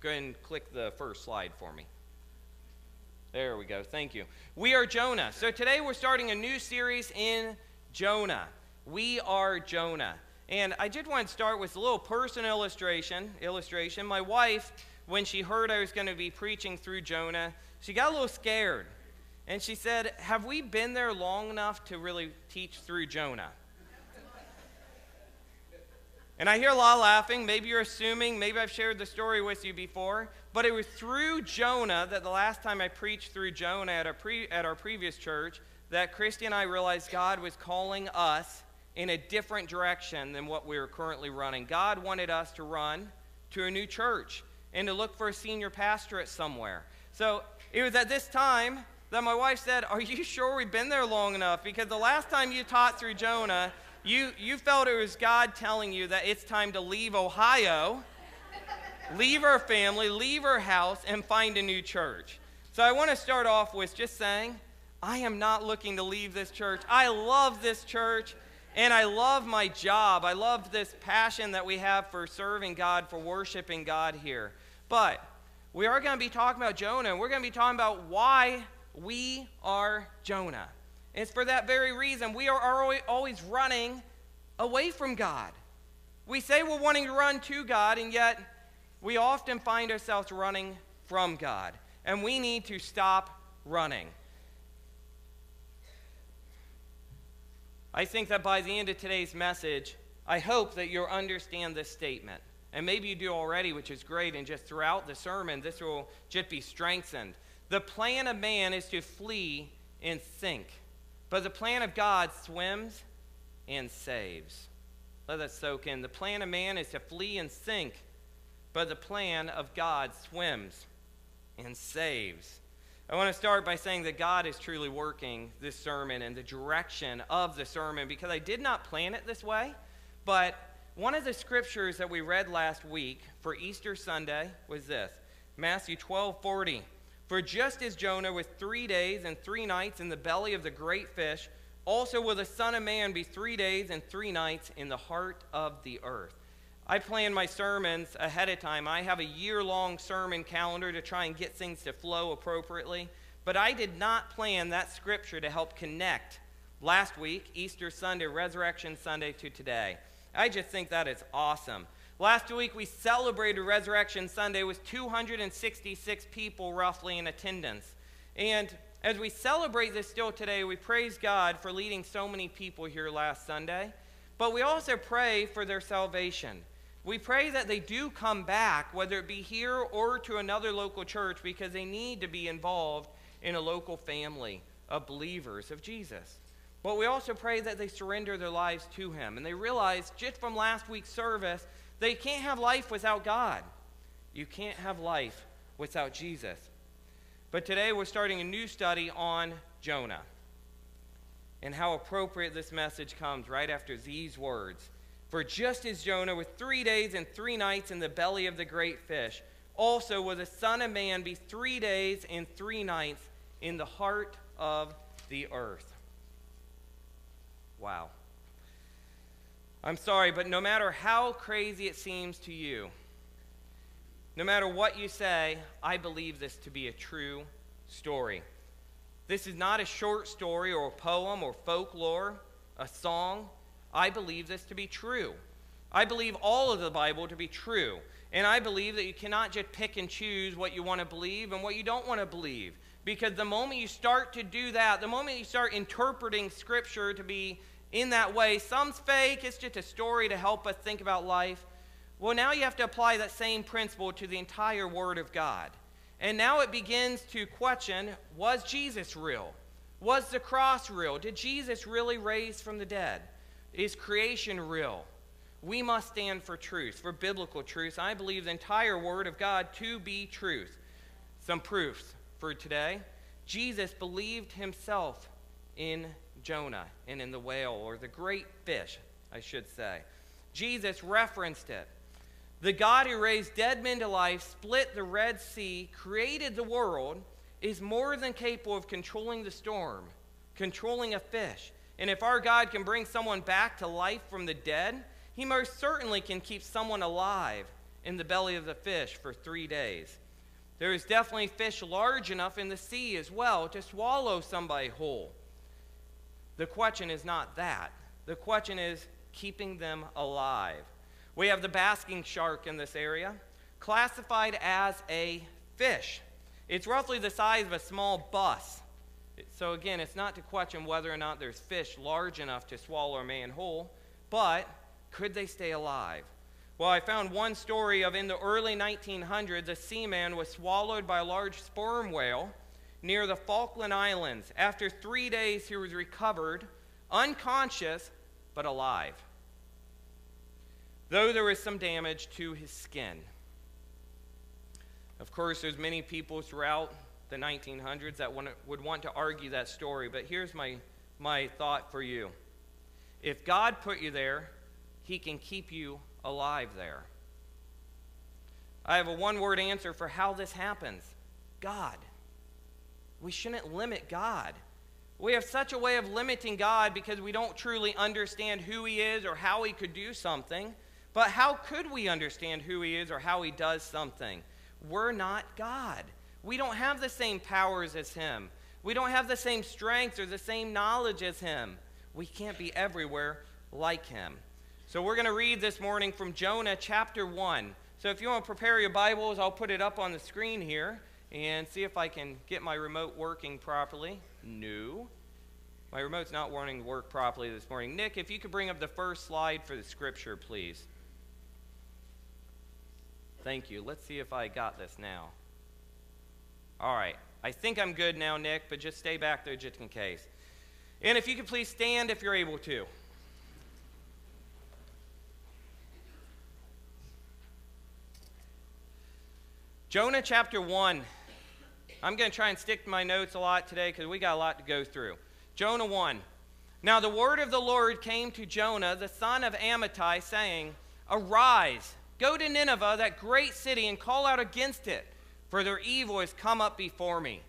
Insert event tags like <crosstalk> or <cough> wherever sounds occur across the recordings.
Go ahead and click the first slide for me. There we go. Thank you. We are Jonah. So today we're starting a new series in Jonah. We are Jonah. And I did want to start with a little personal illustration. Illustration. My wife, when she heard I was going to be preaching through Jonah, she got a little scared. And she said, Have we been there long enough to really teach through Jonah? And I hear a lot of laughing. Maybe you're assuming, maybe I've shared the story with you before, but it was through Jonah that the last time I preached through Jonah at our, pre, at our previous church that Christy and I realized God was calling us in a different direction than what we were currently running. God wanted us to run to a new church and to look for a senior pastorate somewhere. So it was at this time that my wife said, Are you sure we've been there long enough? Because the last time you taught through Jonah, you, you felt it was God telling you that it's time to leave Ohio, leave our family, leave our house, and find a new church. So I want to start off with just saying, I am not looking to leave this church. I love this church, and I love my job. I love this passion that we have for serving God, for worshiping God here. But we are going to be talking about Jonah, and we're going to be talking about why we are Jonah. It's for that very reason we are always running away from God. We say we're wanting to run to God, and yet we often find ourselves running from God. And we need to stop running. I think that by the end of today's message, I hope that you'll understand this statement. And maybe you do already, which is great. And just throughout the sermon, this will just be strengthened. The plan of man is to flee and sink, but the plan of God swims and saves. Let that soak in. The plan of man is to flee and sink, but the plan of God swims and saves. I want to start by saying that God is truly working this sermon and the direction of the sermon because I did not plan it this way, but one of the scriptures that we read last week for Easter Sunday was this Matthew 12 40. For just as Jonah was three days and three nights in the belly of the great fish, also will the Son of Man be three days and three nights in the heart of the earth. I plan my sermons ahead of time. I have a year long sermon calendar to try and get things to flow appropriately. But I did not plan that scripture to help connect last week, Easter Sunday, Resurrection Sunday, to today. I just think that is awesome. Last week we celebrated Resurrection Sunday with 266 people roughly in attendance. And as we celebrate this still today, we praise God for leading so many people here last Sunday. But we also pray for their salvation. We pray that they do come back, whether it be here or to another local church, because they need to be involved in a local family of believers of Jesus. But we also pray that they surrender their lives to Him. And they realize just from last week's service they can't have life without God. You can't have life without Jesus. But today we're starting a new study on Jonah and how appropriate this message comes right after these words. For just as Jonah was three days and three nights in the belly of the great fish, also will the Son of Man be three days and three nights in the heart of the earth. Wow. I'm sorry, but no matter how crazy it seems to you, no matter what you say, I believe this to be a true story. This is not a short story or a poem or folklore, a song. I believe this to be true. I believe all of the Bible to be true. And I believe that you cannot just pick and choose what you want to believe and what you don't want to believe. Because the moment you start to do that, the moment you start interpreting Scripture to be in that way. Some's fake, it's just a story to help us think about life. Well, now you have to apply that same principle to the entire Word of God. And now it begins to question was Jesus real? Was the cross real? Did Jesus really raise from the dead? Is creation real? We must stand for truth, for biblical truth. I believe the entire Word of God to be truth. Some proofs for today. Jesus believed himself in Jonah and in the whale, or the great fish, I should say. Jesus referenced it. The God who raised dead men to life, split the Red Sea, created the world, is more than capable of controlling the storm, controlling a fish. And if our God can bring someone back to life from the dead, he most certainly can keep someone alive in the belly of the fish for three days. There is definitely fish large enough in the sea as well to swallow somebody whole. The question is not that. The question is keeping them alive. We have the basking shark in this area, classified as a fish. It's roughly the size of a small bus. So, again, it's not to question whether or not there's fish large enough to swallow a man whole, but could they stay alive? Well, I found one story of in the early 1900s, a seaman was swallowed by a large sperm whale near the Falkland Islands. After three days, he was recovered, unconscious, but alive, though there was some damage to his skin. Of course, there's many people throughout the 1900s that would want to argue that story, but here's my, my thought for you. If God put you there, he can keep you alive there. I have a one word answer for how this happens God. We shouldn't limit God. We have such a way of limiting God because we don't truly understand who He is or how He could do something. But how could we understand who He is or how He does something? We're not God. We don't have the same powers as Him. We don't have the same strength or the same knowledge as Him. We can't be everywhere like Him. So we're going to read this morning from Jonah chapter 1. So if you want to prepare your Bibles, I'll put it up on the screen here and see if I can get my remote working properly. No. My remote's not wanting to work properly this morning. Nick, if you could bring up the first slide for the scripture, please. Thank you. Let's see if I got this now. All right. I think I'm good now, Nick, but just stay back there just in case. And if you could please stand if you're able to. Jonah chapter 1. I'm going to try and stick to my notes a lot today because we got a lot to go through. Jonah 1. Now the word of the Lord came to Jonah, the son of Amittai, saying, Arise, go to Nineveh, that great city, and call out against it, for their evil has come up before me.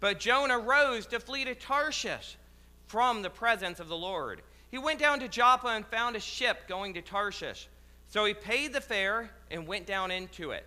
But Jonah rose to flee to Tarshish from the presence of the Lord. He went down to Joppa and found a ship going to Tarshish. So he paid the fare and went down into it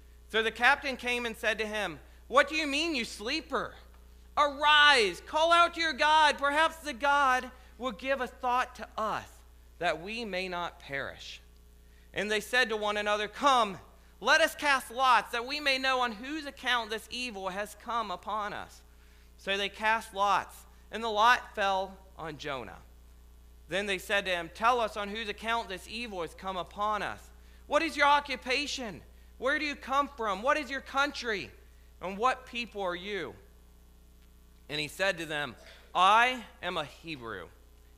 So the captain came and said to him, What do you mean, you sleeper? Arise, call out to your God. Perhaps the God will give a thought to us that we may not perish. And they said to one another, Come, let us cast lots that we may know on whose account this evil has come upon us. So they cast lots, and the lot fell on Jonah. Then they said to him, Tell us on whose account this evil has come upon us. What is your occupation? Where do you come from? What is your country? And what people are you? And he said to them, I am a Hebrew,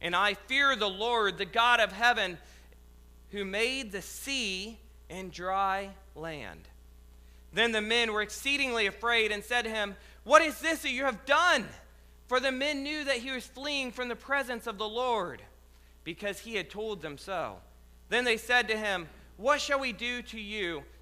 and I fear the Lord, the God of heaven, who made the sea and dry land. Then the men were exceedingly afraid and said to him, What is this that you have done? For the men knew that he was fleeing from the presence of the Lord, because he had told them so. Then they said to him, What shall we do to you?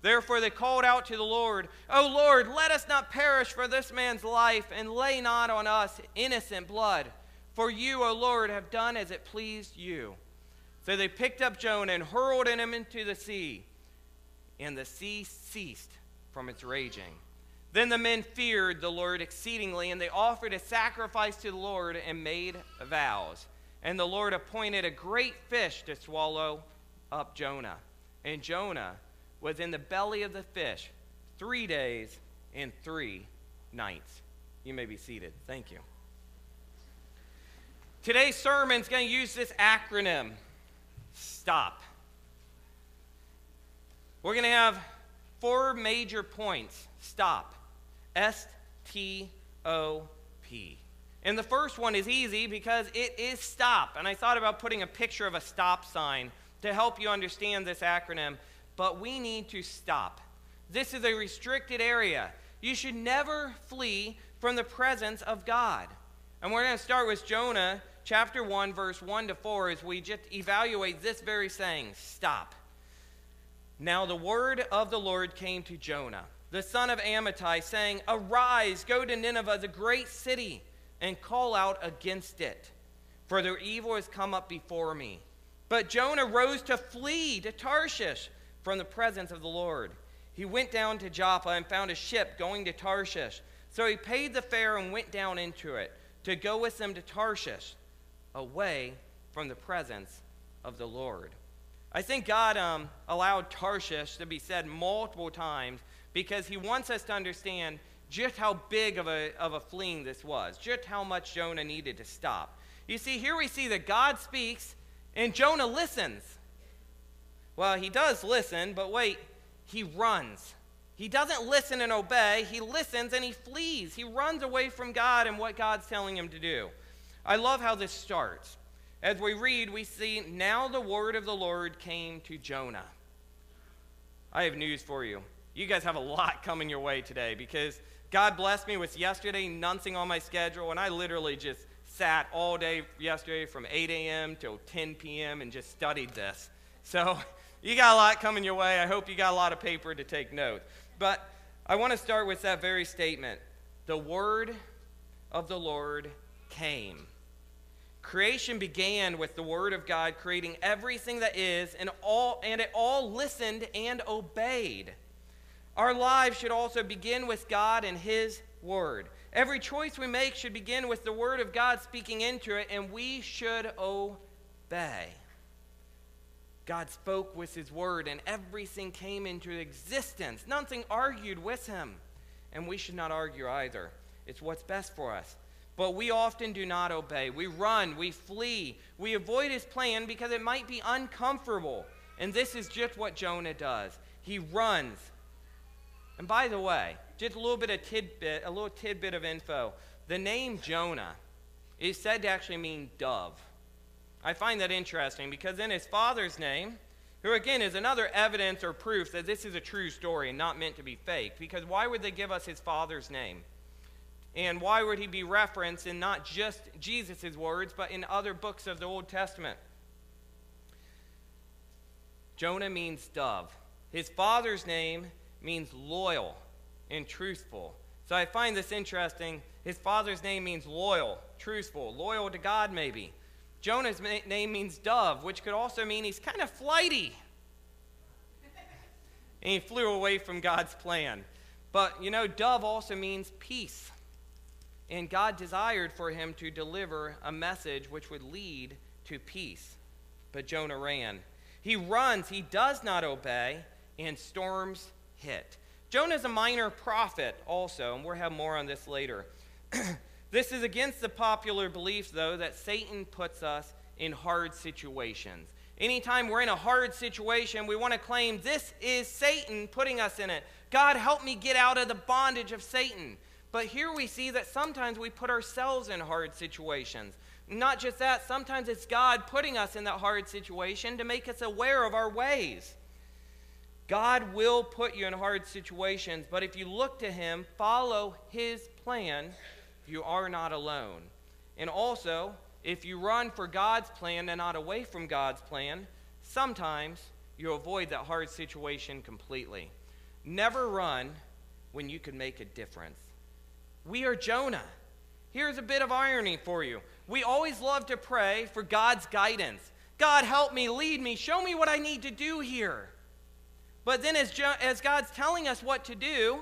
Therefore they called out to the Lord, O Lord, let us not perish for this man's life, and lay not on us innocent blood. For you, O Lord, have done as it pleased you. So they picked up Jonah and hurled him into the sea, and the sea ceased from its raging. Then the men feared the Lord exceedingly, and they offered a sacrifice to the Lord and made vows. And the Lord appointed a great fish to swallow up Jonah. And Jonah was in the belly of the fish three days and three nights. You may be seated. Thank you. Today's sermon is going to use this acronym STOP. We're going to have four major points. Stop. S T O P. And the first one is easy because it is stop. And I thought about putting a picture of a stop sign to help you understand this acronym. But we need to stop. This is a restricted area. You should never flee from the presence of God. And we're going to start with Jonah chapter 1, verse 1 to 4, as we just evaluate this very saying stop. Now the word of the Lord came to Jonah, the son of Amittai, saying, Arise, go to Nineveh, the great city, and call out against it, for their evil has come up before me. But Jonah rose to flee to Tarshish from the presence of the Lord. He went down to Joppa and found a ship going to Tarshish. So he paid the fare and went down into it to go with them to Tarshish, away from the presence of the Lord. I think God um, allowed Tarshish to be said multiple times because he wants us to understand just how big of a, of a fleeing this was, just how much Jonah needed to stop. You see, here we see that God speaks and Jonah listens. Well, he does listen, but wait, he runs. He doesn't listen and obey, he listens and he flees. He runs away from God and what God's telling him to do. I love how this starts. As we read, we see, Now the word of the Lord came to Jonah. I have news for you. You guys have a lot coming your way today because God blessed me with yesterday nuncing on my schedule, and I literally just sat all day yesterday from 8 a.m. till 10 p.m. and just studied this. So you got a lot coming your way. I hope you got a lot of paper to take notes. But I want to start with that very statement The word of the Lord came. Creation began with the word of God creating everything that is and all and it all listened and obeyed. Our lives should also begin with God and his word. Every choice we make should begin with the word of God speaking into it and we should obey. God spoke with his word and everything came into existence. Nothing argued with him. And we should not argue either. It's what's best for us. But we often do not obey. We run, we flee, we avoid his plan because it might be uncomfortable. And this is just what Jonah does. He runs. And by the way, just a little bit of tidbit, a little tidbit of info. The name Jonah is said to actually mean dove. I find that interesting because in his father's name, who again is another evidence or proof that this is a true story and not meant to be fake, because why would they give us his father's name? And why would he be referenced in not just Jesus' words, but in other books of the Old Testament? Jonah means dove. His father's name means loyal and truthful. So I find this interesting. His father's name means loyal, truthful, loyal to God, maybe. Jonah's name means dove, which could also mean he's kind of flighty. and he flew away from God's plan. But you know, dove also means peace. And God desired for him to deliver a message which would lead to peace. But Jonah ran. He runs, he does not obey, and storms hit. Jonah is a minor prophet also, and we'll have more on this later. <clears throat> this is against the popular belief, though, that Satan puts us in hard situations. Anytime we're in a hard situation, we want to claim this is Satan putting us in it. God, help me get out of the bondage of Satan. But here we see that sometimes we put ourselves in hard situations. Not just that, sometimes it's God putting us in that hard situation to make us aware of our ways. God will put you in hard situations, but if you look to Him, follow His plan, you are not alone. And also, if you run for God's plan and not away from God's plan, sometimes you avoid that hard situation completely. Never run when you can make a difference. We are Jonah. Here's a bit of irony for you. We always love to pray for God's guidance. God, help me, lead me, show me what I need to do here. But then, as, jo- as God's telling us what to do,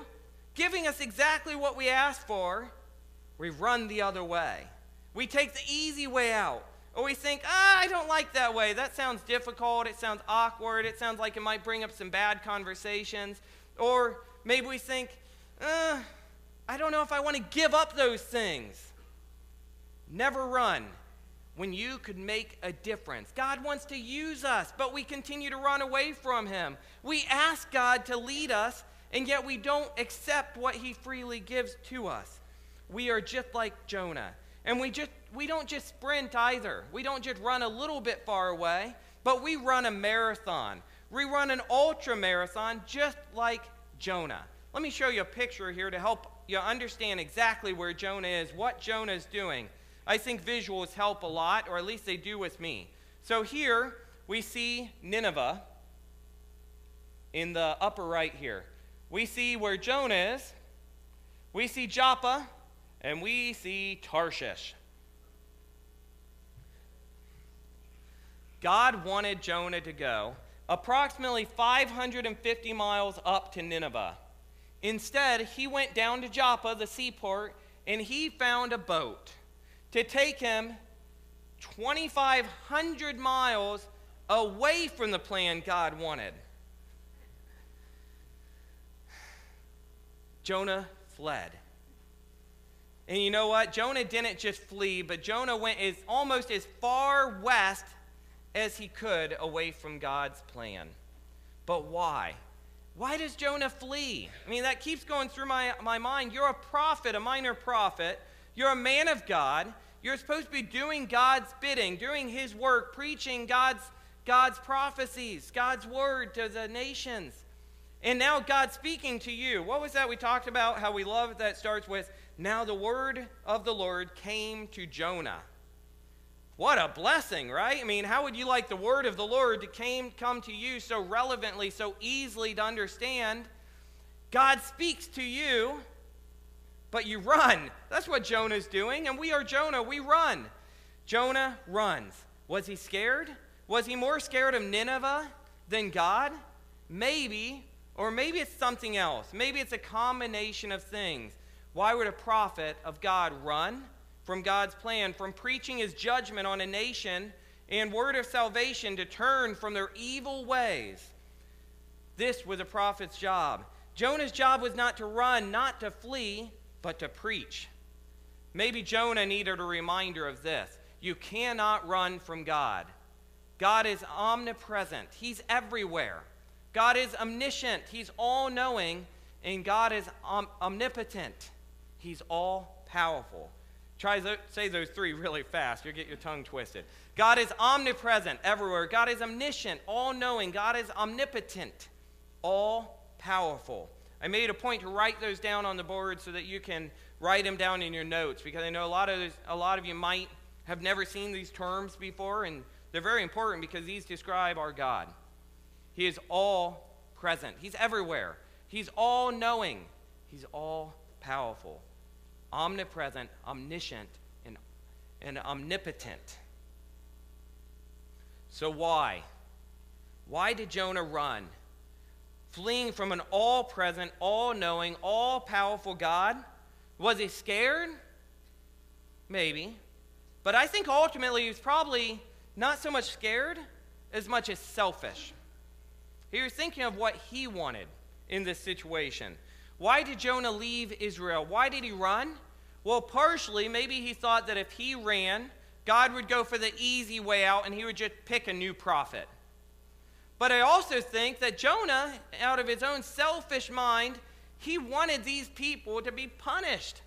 giving us exactly what we asked for, we run the other way. We take the easy way out. Or we think, ah, I don't like that way. That sounds difficult. It sounds awkward. It sounds like it might bring up some bad conversations. Or maybe we think, uh, I don't know if I want to give up those things. Never run when you could make a difference. God wants to use us, but we continue to run away from Him. We ask God to lead us, and yet we don't accept what He freely gives to us. We are just like Jonah. And we just we don't just sprint either. We don't just run a little bit far away, but we run a marathon. We run an ultra marathon just like Jonah. Let me show you a picture here to help you understand exactly where Jonah is, what Jonah is doing. I think visuals help a lot, or at least they do with me. So here we see Nineveh in the upper right here. We see where Jonah is, we see Joppa, and we see Tarshish. God wanted Jonah to go approximately 550 miles up to Nineveh. Instead, he went down to Joppa, the seaport, and he found a boat to take him 2,500 miles away from the plan God wanted. Jonah fled. And you know what? Jonah didn't just flee, but Jonah went as, almost as far west as he could away from God's plan. But why? Why does Jonah flee? I mean, that keeps going through my, my mind. You're a prophet, a minor prophet. You're a man of God. You're supposed to be doing God's bidding, doing his work, preaching God's, God's prophecies, God's word to the nations. And now God's speaking to you. What was that we talked about? How we love that starts with, Now the word of the Lord came to Jonah. What a blessing, right? I mean, how would you like the word of the Lord to came, come to you so relevantly, so easily to understand? God speaks to you, but you run. That's what Jonah's doing, and we are Jonah. We run. Jonah runs. Was he scared? Was he more scared of Nineveh than God? Maybe, or maybe it's something else. Maybe it's a combination of things. Why would a prophet of God run? from God's plan, from preaching his judgment on a nation and word of salvation to turn from their evil ways. This was a prophet's job. Jonah's job was not to run, not to flee, but to preach. Maybe Jonah needed a reminder of this. You cannot run from God. God is omnipresent, He's everywhere. God is omniscient, He's all knowing, and God is om- omnipotent, He's all powerful. Try to say those three really fast. You'll get your tongue twisted. God is omnipresent everywhere. God is omniscient, all knowing. God is omnipotent, all powerful. I made a point to write those down on the board so that you can write them down in your notes because I know a lot of, those, a lot of you might have never seen these terms before, and they're very important because these describe our God. He is all present, He's everywhere, He's all knowing, He's all powerful omnipresent, omniscient, and, and omnipotent. So, why? Why did Jonah run? Fleeing from an all present, all knowing, all powerful God? Was he scared? Maybe. But I think ultimately he was probably not so much scared as much as selfish. He was thinking of what he wanted in this situation. Why did Jonah leave Israel? Why did he run? Well, partially, maybe he thought that if he ran, God would go for the easy way out and he would just pick a new prophet. But I also think that Jonah, out of his own selfish mind, he wanted these people to be punished.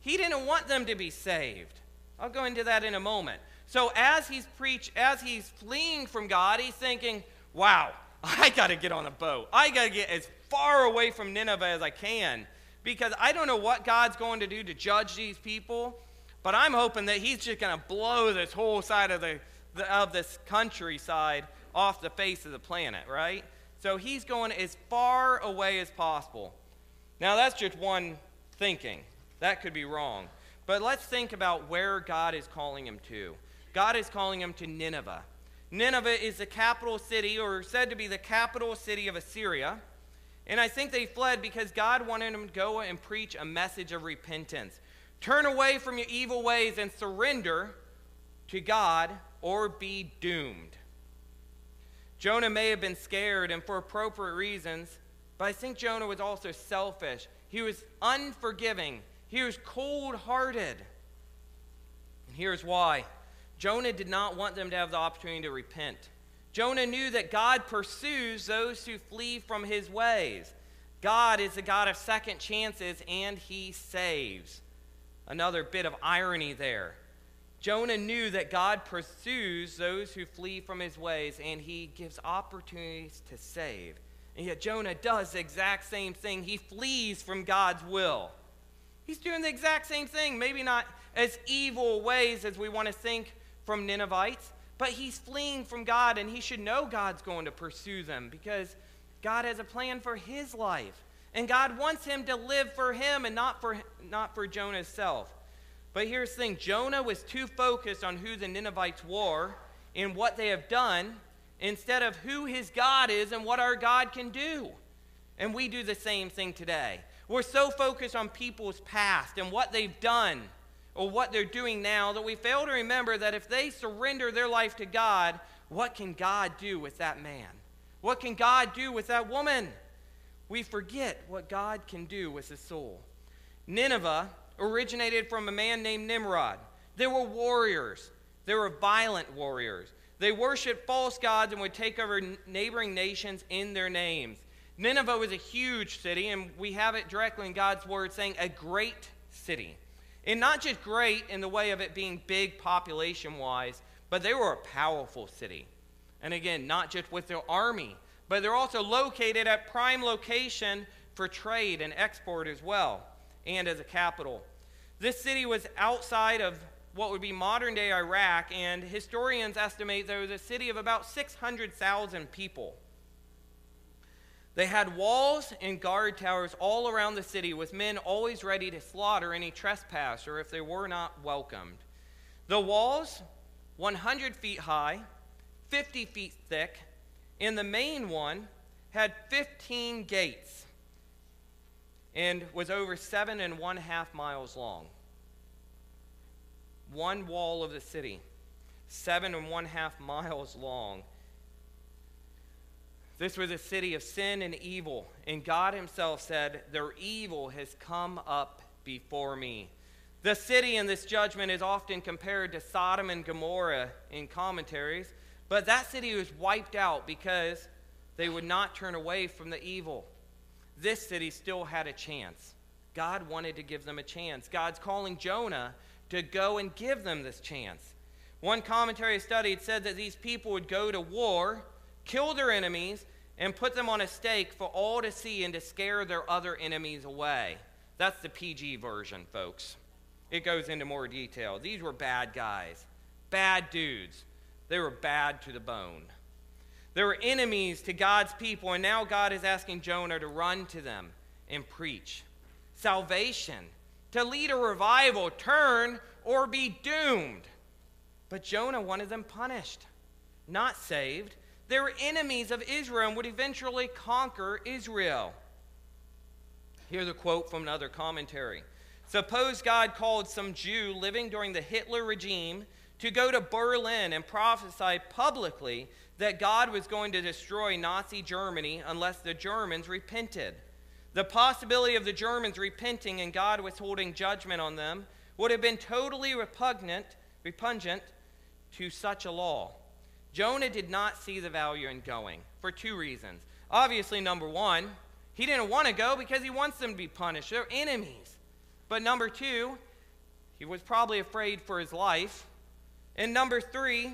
He didn't want them to be saved. I'll go into that in a moment. So as he's preach, as he's fleeing from God, he's thinking, "Wow, <laughs> I got to get on a boat. I got to get as far away from Nineveh as I can because I don't know what God's going to do to judge these people, but I'm hoping that He's just going to blow this whole side of, the, the, of this countryside off the face of the planet, right? So He's going as far away as possible. Now, that's just one thinking. That could be wrong. But let's think about where God is calling him to. God is calling him to Nineveh. Nineveh is the capital city, or said to be the capital city of Assyria. And I think they fled because God wanted them to go and preach a message of repentance. Turn away from your evil ways and surrender to God or be doomed. Jonah may have been scared and for appropriate reasons, but I think Jonah was also selfish. He was unforgiving. He was cold hearted. And here's why Jonah did not want them to have the opportunity to repent. Jonah knew that God pursues those who flee from his ways. God is a God of second chances and he saves. Another bit of irony there. Jonah knew that God pursues those who flee from his ways and he gives opportunities to save. And yet Jonah does the exact same thing. He flees from God's will. He's doing the exact same thing, maybe not as evil ways as we want to think from Ninevites, but he's fleeing from God and he should know God's going to pursue them because God has a plan for his life. And God wants him to live for him and not for, not for Jonah's self. But here's the thing Jonah was too focused on who the Ninevites were and what they have done instead of who his God is and what our God can do. And we do the same thing today. We're so focused on people's past and what they've done or what they're doing now that we fail to remember that if they surrender their life to God, what can God do with that man? What can God do with that woman? We forget what God can do with a soul. Nineveh originated from a man named Nimrod. They were warriors, they were violent warriors. They worshiped false gods and would take over neighboring nations in their names. Nineveh was a huge city, and we have it directly in God's word saying a great city. And not just great in the way of it being big population wise, but they were a powerful city. And again, not just with their army, but they're also located at prime location for trade and export as well, and as a capital. This city was outside of what would be modern day Iraq, and historians estimate there was a city of about 600,000 people. They had walls and guard towers all around the city, with men always ready to slaughter any trespasser if they were not welcomed. The walls, 100 feet high, 50 feet thick, and the main one had 15 gates and was over seven and one half miles long one wall of the city, seven and one half miles long. This was a city of sin and evil, and God Himself said, Their evil has come up before me. The city in this judgment is often compared to Sodom and Gomorrah in commentaries, but that city was wiped out because they would not turn away from the evil. This city still had a chance. God wanted to give them a chance. God's calling Jonah to go and give them this chance. One commentary studied said that these people would go to war, kill their enemies, and put them on a stake for all to see and to scare their other enemies away. That's the PG version, folks. It goes into more detail. These were bad guys, bad dudes. They were bad to the bone. They were enemies to God's people, and now God is asking Jonah to run to them and preach salvation to lead a revival, turn, or be doomed. But Jonah wanted them punished, not saved. They were enemies of Israel and would eventually conquer Israel. Here's a quote from another commentary. Suppose God called some Jew living during the Hitler regime to go to Berlin and prophesy publicly that God was going to destroy Nazi Germany unless the Germans repented. The possibility of the Germans repenting and God withholding judgment on them would have been totally repugnant, repugnant to such a law. Jonah did not see the value in going for two reasons. Obviously, number one, he didn't want to go because he wants them to be punished. They're enemies. But number two, he was probably afraid for his life. And number three,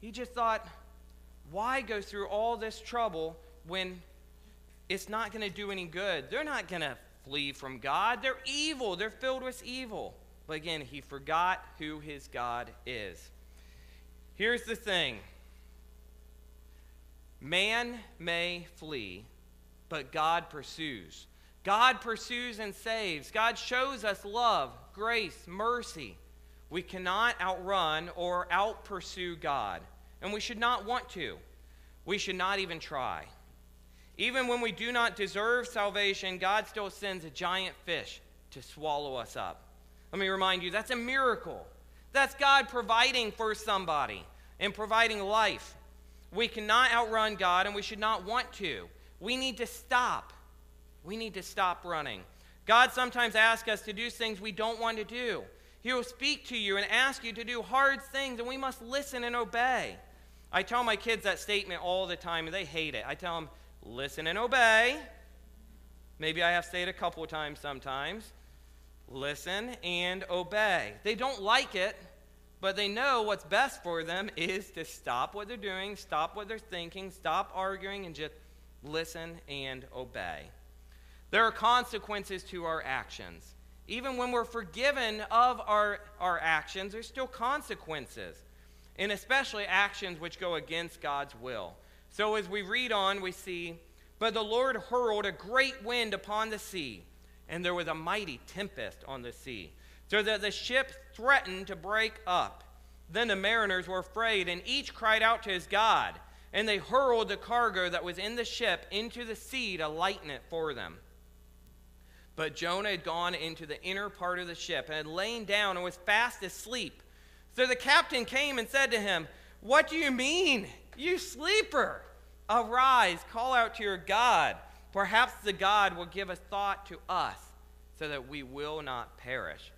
he just thought, why go through all this trouble when it's not going to do any good. They're not going to flee from God. They're evil. They're filled with evil. But again, he forgot who his God is. Here's the thing man may flee, but God pursues. God pursues and saves. God shows us love, grace, mercy. We cannot outrun or outpursue God, and we should not want to. We should not even try. Even when we do not deserve salvation, God still sends a giant fish to swallow us up. Let me remind you that's a miracle. That's God providing for somebody and providing life. We cannot outrun God, and we should not want to. We need to stop. We need to stop running. God sometimes asks us to do things we don't want to do. He will speak to you and ask you to do hard things, and we must listen and obey. I tell my kids that statement all the time, and they hate it. I tell them, listen and obey. Maybe I have to say it a couple of times sometimes. Listen and obey. They don't like it, but they know what's best for them is to stop what they're doing, stop what they're thinking, stop arguing, and just listen and obey. There are consequences to our actions. Even when we're forgiven of our, our actions, there's still consequences, and especially actions which go against God's will. So as we read on, we see, But the Lord hurled a great wind upon the sea, and there was a mighty tempest on the sea, so that the ship threatened to break up. Then the mariners were afraid, and each cried out to his God, and they hurled the cargo that was in the ship into the sea to lighten it for them. But Jonah had gone into the inner part of the ship and had lain down and was fast asleep. So the captain came and said to him, What do you mean, you sleeper? Arise, call out to your God. Perhaps the God will give a thought to us so that we will not perish.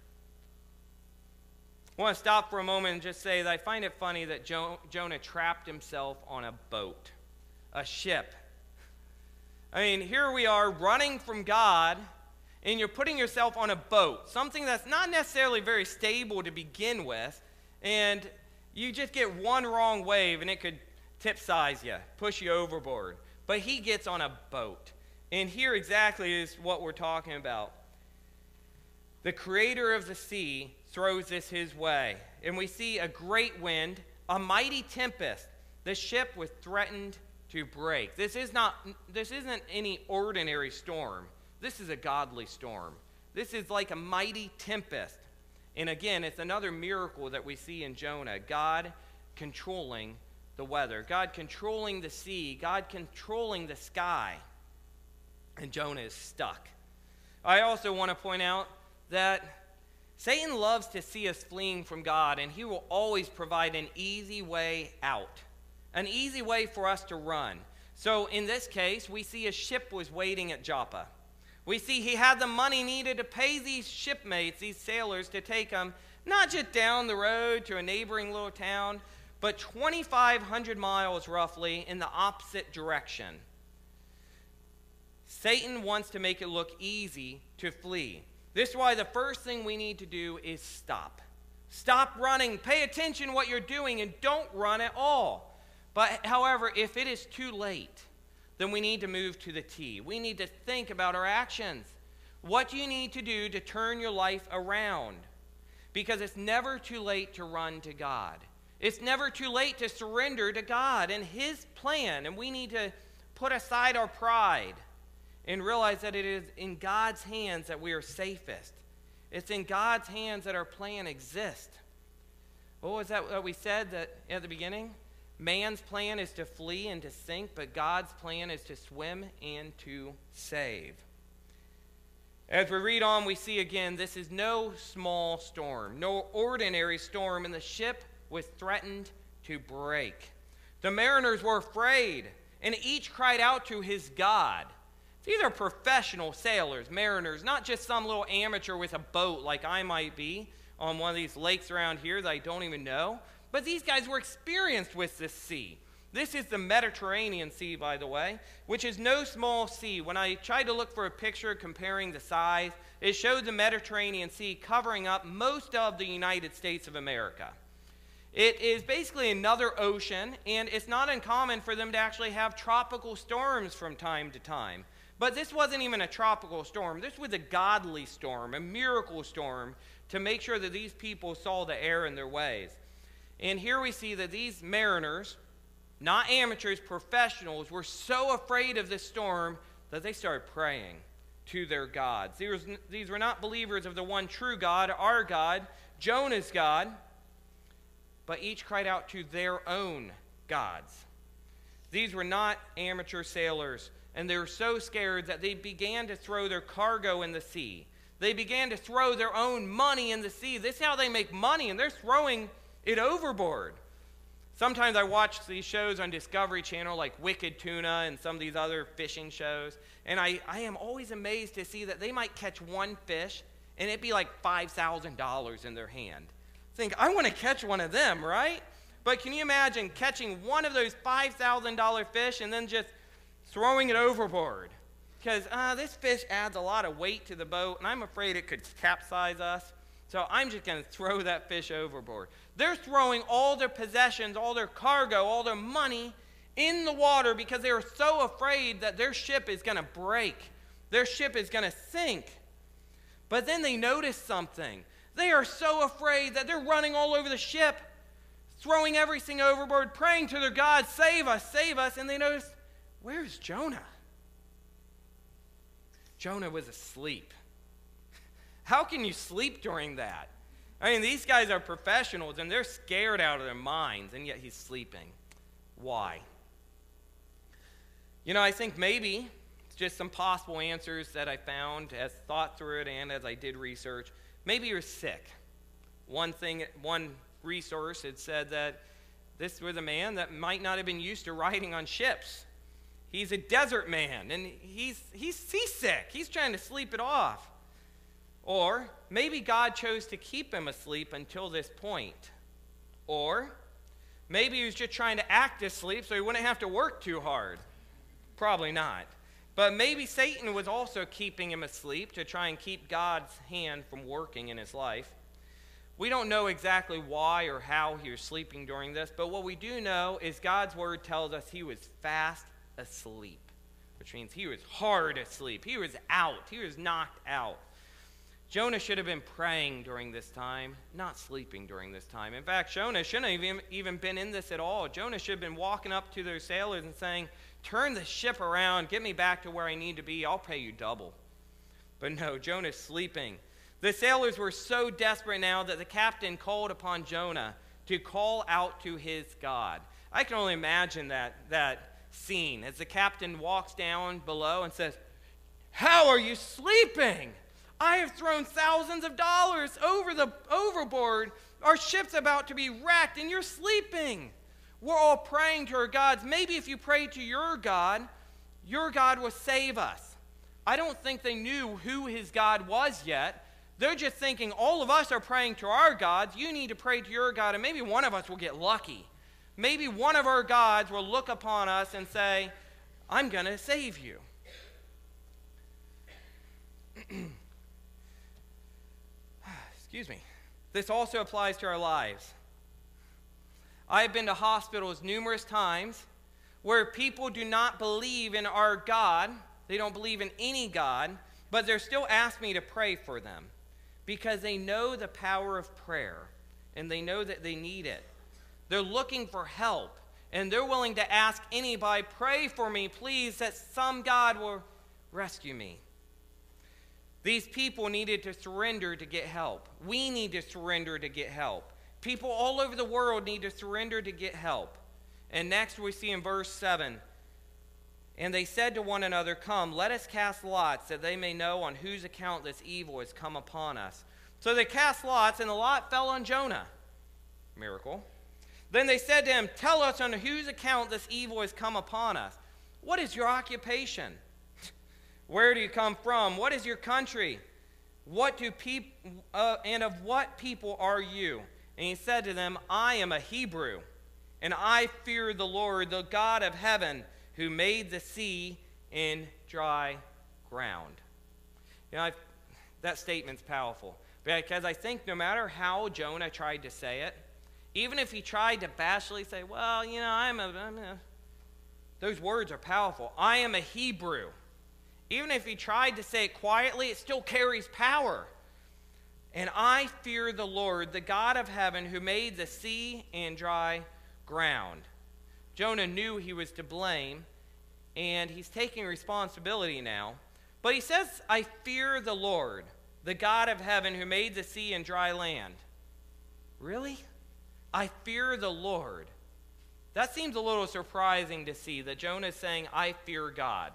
I want to stop for a moment and just say that I find it funny that jo- Jonah trapped himself on a boat, a ship. I mean, here we are running from God and you're putting yourself on a boat, something that's not necessarily very stable to begin with, and you just get one wrong wave and it could tipsize you, push you overboard. But he gets on a boat. And here exactly is what we're talking about. The creator of the sea throws this his way, and we see a great wind, a mighty tempest. The ship was threatened to break. This is not this isn't any ordinary storm. This is a godly storm. This is like a mighty tempest. And again, it's another miracle that we see in Jonah God controlling the weather, God controlling the sea, God controlling the sky. And Jonah is stuck. I also want to point out that Satan loves to see us fleeing from God, and he will always provide an easy way out, an easy way for us to run. So in this case, we see a ship was waiting at Joppa. We see he had the money needed to pay these shipmates, these sailors, to take him not just down the road to a neighboring little town, but 2,500 miles roughly in the opposite direction. Satan wants to make it look easy to flee. This is why the first thing we need to do is stop. Stop running. Pay attention what you're doing and don't run at all. But however, if it is too late, then we need to move to the T. We need to think about our actions. What do you need to do to turn your life around? Because it's never too late to run to God. It's never too late to surrender to God and His plan. And we need to put aside our pride and realize that it is in God's hands that we are safest. It's in God's hands that our plan exists. What was that, that we said that at the beginning? Man's plan is to flee and to sink, but God's plan is to swim and to save. As we read on, we see again this is no small storm, no ordinary storm, and the ship was threatened to break. The mariners were afraid, and each cried out to his God. These are professional sailors, mariners, not just some little amateur with a boat like I might be on one of these lakes around here that I don't even know. But these guys were experienced with this sea. This is the Mediterranean Sea, by the way, which is no small sea. When I tried to look for a picture comparing the size, it showed the Mediterranean Sea covering up most of the United States of America. It is basically another ocean, and it's not uncommon for them to actually have tropical storms from time to time. But this wasn't even a tropical storm. This was a godly storm, a miracle storm to make sure that these people saw the error in their ways. And here we see that these mariners, not amateurs, professionals, were so afraid of this storm that they started praying to their gods. These, these were not believers of the one true God, our God, Jonah's God, but each cried out to their own gods. These were not amateur sailors, and they were so scared that they began to throw their cargo in the sea. They began to throw their own money in the sea. This is how they make money, and they're throwing it overboard. Sometimes I watch these shows on Discovery Channel like Wicked Tuna and some of these other fishing shows, and I, I am always amazed to see that they might catch one fish and it'd be like $5,000 in their hand. Think, I want to catch one of them, right? But can you imagine catching one of those $5,000 fish and then just throwing it overboard? Because uh, this fish adds a lot of weight to the boat, and I'm afraid it could capsize us. So I'm just going to throw that fish overboard. They're throwing all their possessions, all their cargo, all their money in the water because they are so afraid that their ship is going to break, their ship is going to sink. But then they notice something. They are so afraid that they're running all over the ship, throwing everything overboard, praying to their God, save us, save us. And they notice, where's Jonah? Jonah was asleep. How can you sleep during that? I mean, these guys are professionals and they're scared out of their minds, and yet he's sleeping. Why? You know, I think maybe it's just some possible answers that I found as thought through it and as I did research. Maybe you're sick. One thing, one resource had said that this was a man that might not have been used to riding on ships. He's a desert man and he's, he's seasick. He's trying to sleep it off. Or maybe God chose to keep him asleep until this point. Or maybe he was just trying to act asleep so he wouldn't have to work too hard. Probably not. But maybe Satan was also keeping him asleep to try and keep God's hand from working in his life. We don't know exactly why or how he was sleeping during this, but what we do know is God's word tells us he was fast asleep, which means he was hard asleep. He was out, he was knocked out. Jonah should have been praying during this time, not sleeping during this time. In fact, Jonah shouldn't have even, even been in this at all. Jonah should have been walking up to those sailors and saying, Turn the ship around, get me back to where I need to be, I'll pay you double. But no, Jonah's sleeping. The sailors were so desperate now that the captain called upon Jonah to call out to his God. I can only imagine that, that scene as the captain walks down below and says, How are you sleeping? I have thrown thousands of dollars over the overboard. Our ship's about to be wrecked, and you're sleeping. We're all praying to our gods. Maybe if you pray to your God, your God will save us. I don't think they knew who his God was yet. They're just thinking, all of us are praying to our gods. You need to pray to your God, and maybe one of us will get lucky. Maybe one of our gods will look upon us and say, I'm going to save you. <clears throat> Excuse me. This also applies to our lives. I have been to hospitals numerous times where people do not believe in our God, they don't believe in any God, but they're still asking me to pray for them because they know the power of prayer and they know that they need it. They're looking for help and they're willing to ask anybody, pray for me, please, that some God will rescue me. These people needed to surrender to get help. We need to surrender to get help. People all over the world need to surrender to get help. And next we see in verse 7 And they said to one another, Come, let us cast lots, that they may know on whose account this evil has come upon us. So they cast lots, and the lot fell on Jonah. Miracle. Then they said to him, Tell us on whose account this evil has come upon us. What is your occupation? <laughs> Where do you come from? What is your country? What do peop- uh, and of what people are you? And he said to them, I am a Hebrew, and I fear the Lord, the God of heaven, who made the sea in dry ground. You know, I've, that statement's powerful because I think no matter how Jonah tried to say it, even if he tried to bashfully say, Well, you know, I'm a, I'm a those words are powerful. I am a Hebrew. Even if he tried to say it quietly, it still carries power. And I fear the Lord, the God of heaven, who made the sea and dry ground. Jonah knew he was to blame, and he's taking responsibility now. But he says, I fear the Lord, the God of heaven, who made the sea and dry land. Really? I fear the Lord. That seems a little surprising to see that Jonah is saying, I fear God.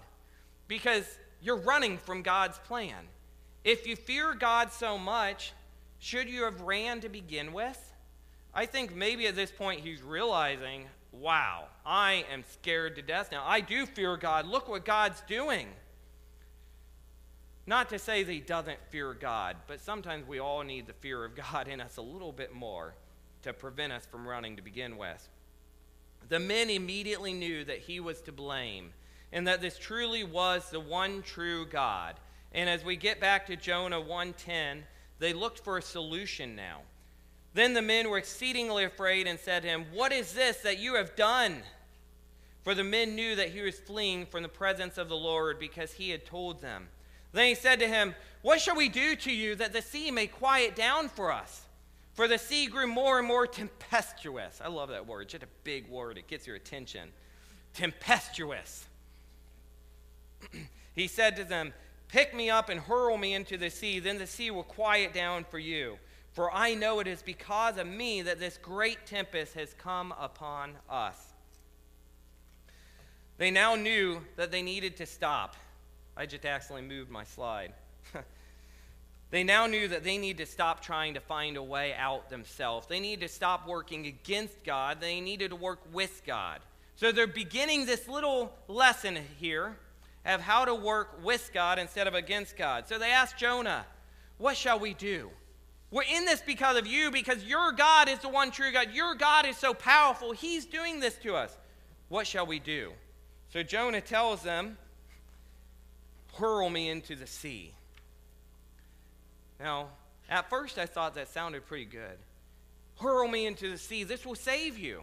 Because you're running from God's plan. If you fear God so much, should you have ran to begin with? I think maybe at this point he's realizing, wow, I am scared to death now. I do fear God. Look what God's doing. Not to say that he doesn't fear God, but sometimes we all need the fear of God in us a little bit more to prevent us from running to begin with. The men immediately knew that he was to blame and that this truly was the one true God. And as we get back to Jonah 1:10, they looked for a solution now. Then the men were exceedingly afraid and said to him, "What is this that you have done?" For the men knew that he was fleeing from the presence of the Lord because he had told them. Then he said to him, What shall we do to you that the sea may quiet down for us? For the sea grew more and more tempestuous. I love that word. It's just a big word, it gets your attention. Tempestuous. <clears throat> he said to them, Pick me up and hurl me into the sea, then the sea will quiet down for you. For I know it is because of me that this great tempest has come upon us. They now knew that they needed to stop. I just accidentally moved my slide. They now knew that they need to stop trying to find a way out themselves. They need to stop working against God. They needed to work with God. So they're beginning this little lesson here of how to work with God instead of against God. So they asked Jonah, What shall we do? We're in this because of you, because your God is the one true God. Your God is so powerful. He's doing this to us. What shall we do? So Jonah tells them, Hurl me into the sea. Now, at first I thought that sounded pretty good. Hurl me into the sea, this will save you.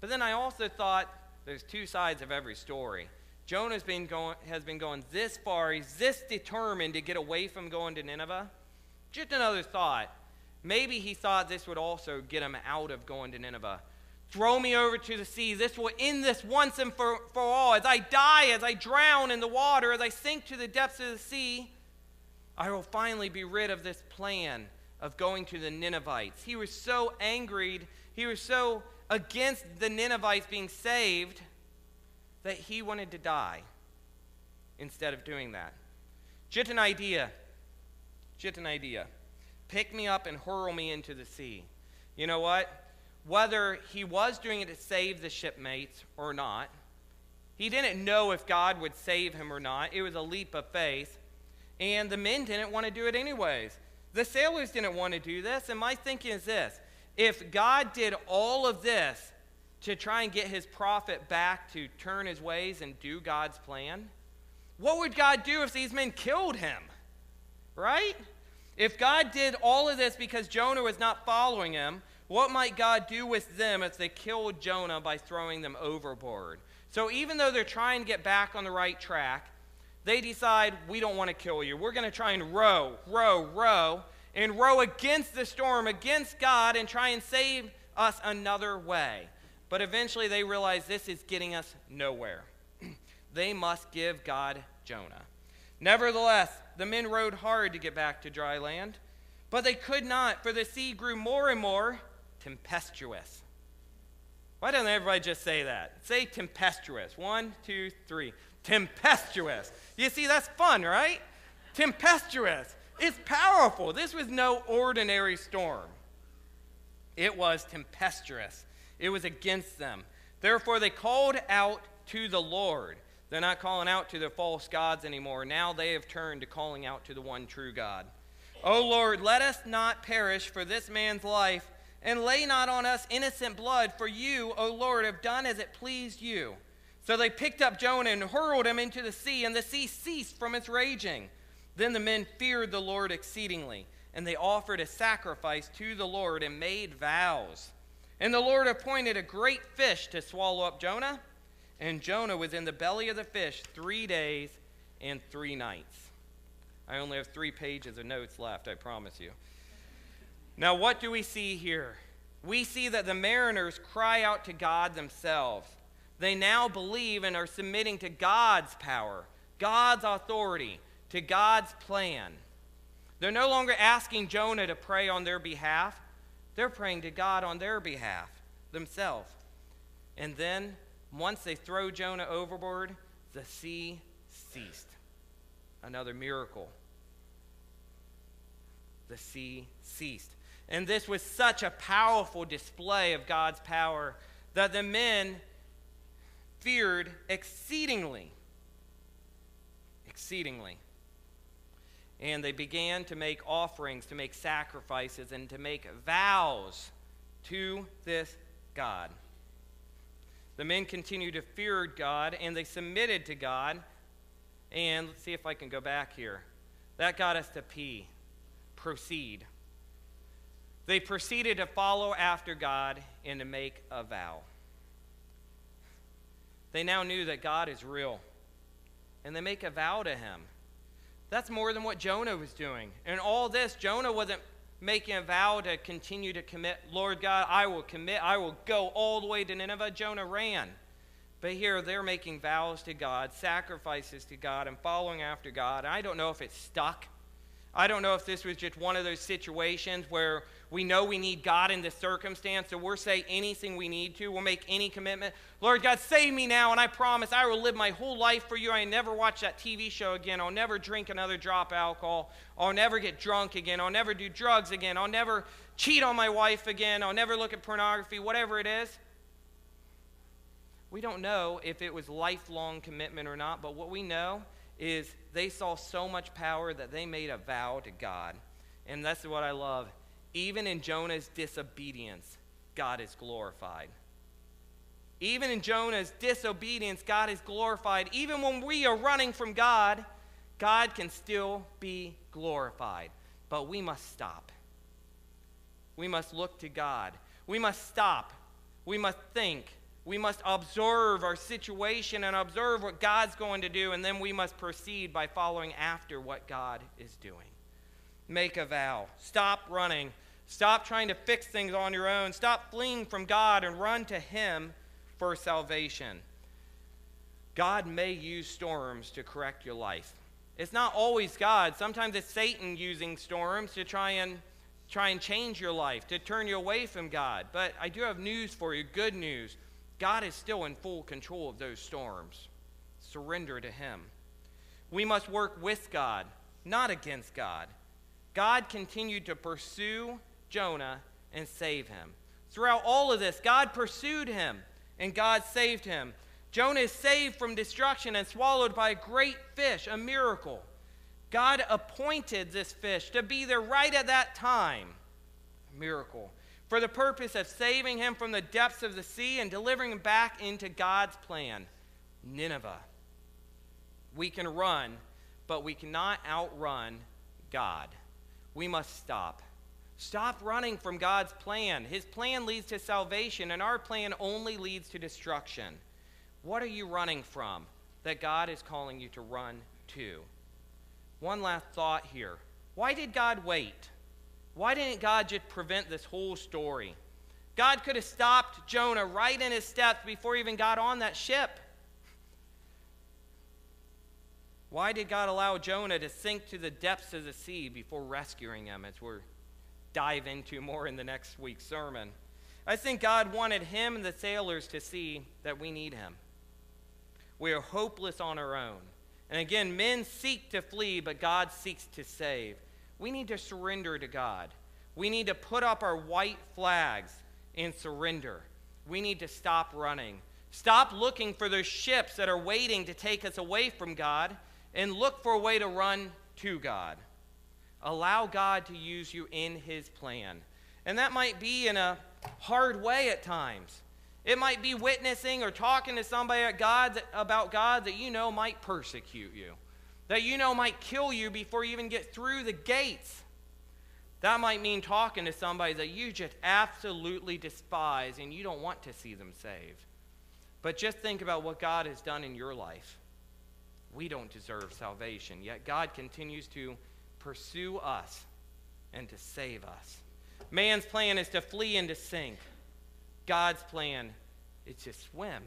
But then I also thought there's two sides of every story. Jonah's been going, has been going this far, he's this determined to get away from going to Nineveh. Just another thought. Maybe he thought this would also get him out of going to Nineveh. Throw me over to the sea. This will end this once and for, for all. As I die, as I drown in the water, as I sink to the depths of the sea, I will finally be rid of this plan of going to the Ninevites. He was so angry, he was so against the Ninevites being saved that he wanted to die instead of doing that. Just an idea. Just an idea. Pick me up and hurl me into the sea. You know what? Whether he was doing it to save the shipmates or not, he didn't know if God would save him or not. It was a leap of faith and the men didn't want to do it anyways. The sailors didn't want to do this, and my thinking is this if God did all of this to try and get his prophet back to turn his ways and do God's plan, what would God do if these men killed him? Right? If God did all of this because Jonah was not following him, what might God do with them if they killed Jonah by throwing them overboard? So even though they're trying to get back on the right track, they decide, we don't want to kill you. We're going to try and row, row, row, and row against the storm, against God, and try and save us another way. But eventually they realize this is getting us nowhere. <clears throat> they must give God Jonah. Nevertheless, the men rowed hard to get back to dry land, but they could not, for the sea grew more and more tempestuous. Why doesn't everybody just say that? Say tempestuous. One, two, three. Tempestuous. You see, that's fun, right? Tempestuous. It's powerful. This was no ordinary storm, it was tempestuous. It was against them. Therefore, they called out to the Lord. They're not calling out to the false gods anymore. Now they have turned to calling out to the one true God. O Lord, let us not perish for this man's life, and lay not on us innocent blood, for you, O Lord, have done as it pleased you. So they picked up Jonah and hurled him into the sea, and the sea ceased from its raging. Then the men feared the Lord exceedingly, and they offered a sacrifice to the Lord and made vows. And the Lord appointed a great fish to swallow up Jonah, and Jonah was in the belly of the fish three days and three nights. I only have three pages of notes left, I promise you. Now, what do we see here? We see that the mariners cry out to God themselves. They now believe and are submitting to God's power, God's authority, to God's plan. They're no longer asking Jonah to pray on their behalf, they're praying to God on their behalf themselves. And then, once they throw Jonah overboard, the sea ceased. Another miracle. The sea ceased. And this was such a powerful display of God's power that the men feared exceedingly. Exceedingly. And they began to make offerings, to make sacrifices, and to make vows to this God. The men continued to fear God and they submitted to God. And let's see if I can go back here. That got us to P. Proceed. They proceeded to follow after God and to make a vow. They now knew that God is real. And they make a vow to him. That's more than what Jonah was doing. And all this, Jonah wasn't making a vow to continue to commit, Lord God, I will commit, I will go all the way to Nineveh. Jonah ran. But here they're making vows to God, sacrifices to God, and following after God. I don't know if it's stuck. I don't know if this was just one of those situations where we know we need God in this circumstance, so we'll say anything we need to. We'll make any commitment. Lord God, save me now, and I promise I will live my whole life for you. I never watch that TV show again. I'll never drink another drop of alcohol. I'll never get drunk again. I'll never do drugs again. I'll never cheat on my wife again. I'll never look at pornography, whatever it is. We don't know if it was lifelong commitment or not, but what we know is they saw so much power that they made a vow to God. And that's what I love even in Jonah's disobedience, God is glorified. Even in Jonah's disobedience, God is glorified. Even when we are running from God, God can still be glorified. But we must stop. We must look to God. We must stop. We must think. We must observe our situation and observe what God's going to do, and then we must proceed by following after what God is doing make a vow. Stop running. Stop trying to fix things on your own. Stop fleeing from God and run to Him for salvation. God may use storms to correct your life. It's not always God. Sometimes it's Satan using storms to try and try and change your life, to turn you away from God. But I do have news for you, good news. God is still in full control of those storms. Surrender to Him. We must work with God, not against God. God continued to pursue Jonah and save him. Throughout all of this, God pursued him and God saved him. Jonah is saved from destruction and swallowed by a great fish, a miracle. God appointed this fish to be there right at that time, a miracle, for the purpose of saving him from the depths of the sea and delivering him back into God's plan, Nineveh. We can run, but we cannot outrun God we must stop. Stop running from God's plan. His plan leads to salvation, and our plan only leads to destruction. What are you running from that God is calling you to run to? One last thought here. Why did God wait? Why didn't God just prevent this whole story? God could have stopped Jonah right in his steps before he even got on that ship. Why did God allow Jonah to sink to the depths of the sea before rescuing him, as we'll dive into more in the next week's sermon? I think God wanted him and the sailors to see that we need him. We are hopeless on our own. And again, men seek to flee, but God seeks to save. We need to surrender to God. We need to put up our white flags and surrender. We need to stop running. Stop looking for those ships that are waiting to take us away from God and look for a way to run to God. Allow God to use you in His plan. And that might be in a hard way at times. It might be witnessing or talking to somebody at about God that you know might persecute you, that you know might kill you before you even get through the gates. That might mean talking to somebody that you just absolutely despise and you don't want to see them saved. But just think about what God has done in your life. We don't deserve salvation, yet God continues to pursue us and to save us. Man's plan is to flee and to sink. God's plan is to swim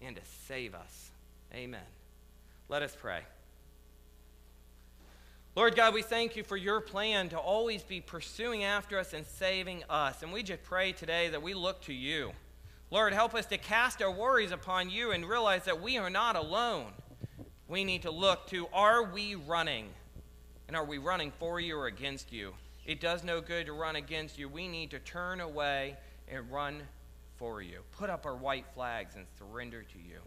and to save us. Amen. Let us pray. Lord God, we thank you for your plan to always be pursuing after us and saving us. And we just pray today that we look to you. Lord, help us to cast our worries upon you and realize that we are not alone we need to look to are we running? And are we running for you or against you? It does no good to run against you. We need to turn away and run for you. Put up our white flags and surrender to you.